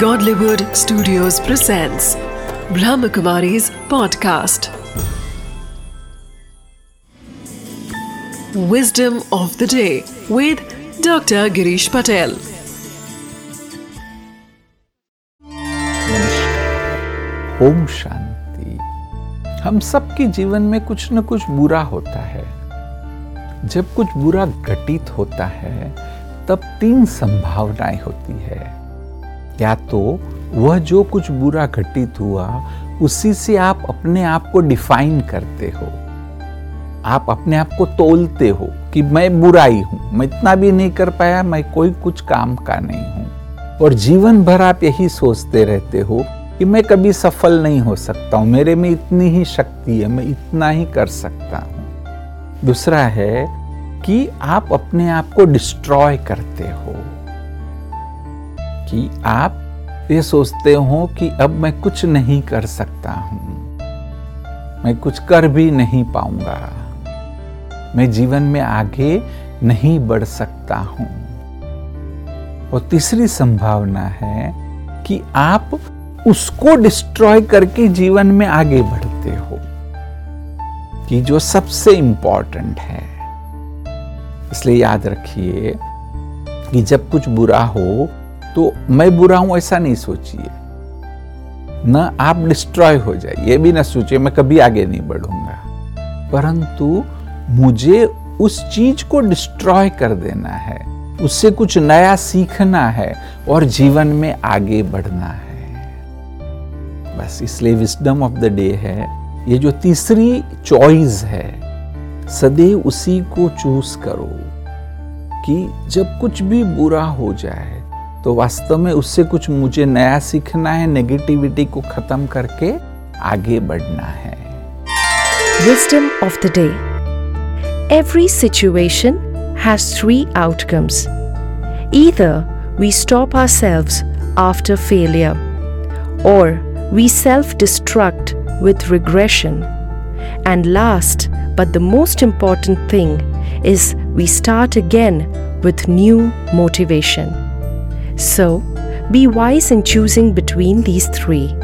Godlywood Studios presents Brahmakumari's podcast. Wisdom of the day with Dr. Girish Patel. Om Shanti हम सबके जीवन में कुछ न कुछ बुरा होता है जब कुछ बुरा घटित होता है तब तीन संभावनाएँ होती है या तो वह जो कुछ बुरा घटित हुआ, उसी से आप अपने आप को डिफाइन करते हो। आप अपने आप को तोलते हो कि मैं बुराई हूँ, मैं इतना भी नहीं कर पाया, मैं कोई कुछ काम का नहीं हूँ। और जीवन भर आप यही सोचते रहते हो कि मैं कभी सफल नहीं हो सकता हूँ, मेरे में इतनी ही शक्ति है, मैं इतना ही कर सकता हूँ। दूसरा है कि आप अपने आप को डिस्ट्रॉय करते हो। कि आप ये सोचते हो कि अब मैं कुछ नहीं कर सकता हूँ। मैं कुछ कर भी नहीं पाऊँगा। मैं जीवन में आगे नहीं बढ़ सकता हूँ। और तीसरी संभावना है कि आप उसको डिस्ट्रॉय करके जीवन में आगे बढ़ते हो, कि जो सबसे इंपॉर्टेंट है। इसलिए याद रखिए कि जब कुछ बुरा हो तो मैं बुरा हूँ, ऐसा नहीं सोचिए। न आप डिस्ट्रॉय हो जाए ये भी ना सोचिए, मैं कभी आगे नहीं बढ़ूँगा। परंतु मुझे उस चीज़ को डिस्ट्रॉय कर देना है, उससे कुछ नया सीखना है और जीवन में आगे बढ़ना है। बस इसलिए विस्डम ऑफ़ द डे है। ये जो तीसरी चॉइस है, सदैव उसी को चूज़ करो कि जब कुछ भी बुरा हो जाए तो वास्तव में उससे कुछ मुझे नया सीखना है नेगेटिविटी को खत्म करके आगे बढ़ना है। Wisdom of the day every situation has three outcomes either we stop ourselves after failure और we self destruct with regression and last but the most important thing is we start again with new motivation So, be wise in choosing between these three.